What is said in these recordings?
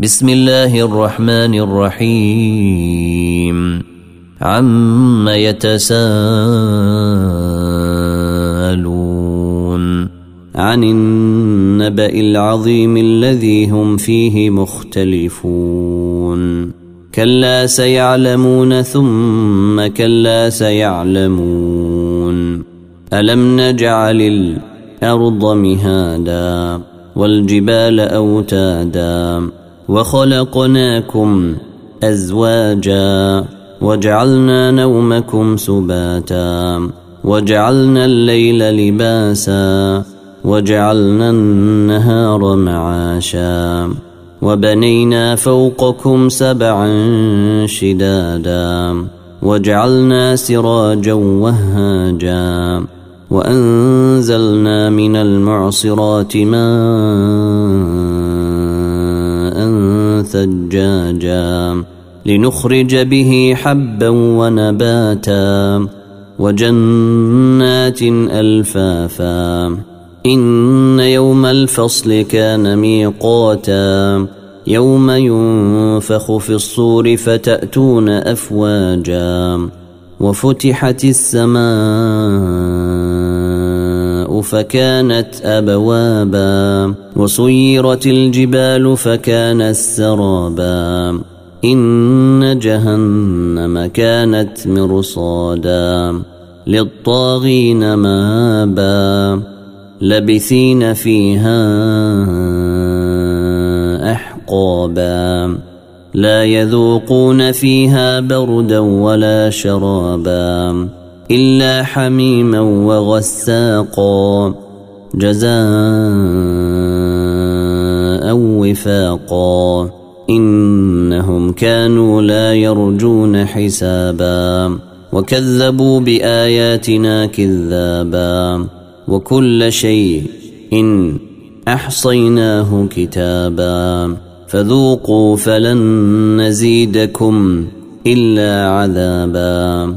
بسم الله الرحمن الرحيم. عم يتساءلون. عن النبأ العظيم الذي هم فيه مختلفون. كلا سيعلمون ثم كلا سيعلمون. ألم نجعل الأرض مهادا والجبال أوتادا وخلقناكم أزواجا وجعلنا نومكم سباتا وجعلنا الليل لباسا وجعلنا النهار معاشا وبنينا فوقكم سبعا شدادا وجعلنا سراجا وهاجا وأنزلنا من المعصرات ماء ثجاجا لنخرج به حبا ونباتا وجنات ألفافا. إن يوم الفصل كان ميقاتا. يوم ينفخ في الصور فتأتون أفواجا. وفتحت السماء فكانت أبوابا وسيرت الجبال فكانت سرابا. إن جهنم كانت مرصادا. للطاغين مآبا. لبثين فيها أحقابا. لا يذوقون فيها بردا ولا شرابا. إلا حميما وغساقا. جزاء وفاقا. إنهم كانوا لا يرجون حسابا. وكذبوا بآياتنا كذابا. وكل شيء إن أحصيناه كتابا. فذوقوا فلن نزيدكم إلا عذابا.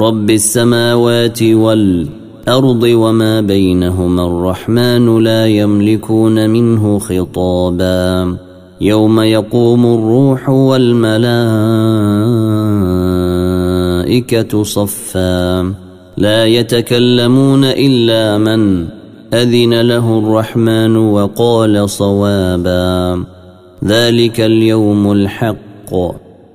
رب السماوات والأرض الأرض وما بينهما الرحمن لا يملكون منه خطابا. يوم يقوم الروح والملائكة صفا. لا يتكلمون إلا من أذن له الرحمن وقال صوابا. ذلك اليوم الحق.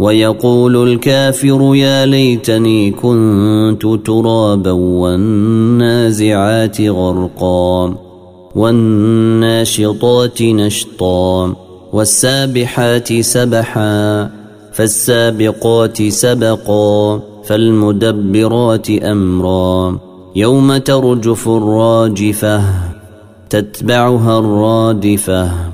ويقول الكافر يا ليتني كنت ترابا والنازعات غرقا والناشطات نشطا والسابحات سبحا فالسابقات سبقا فالمدبرات أمرا يوم ترجف الراجفة تتبعها الرادفة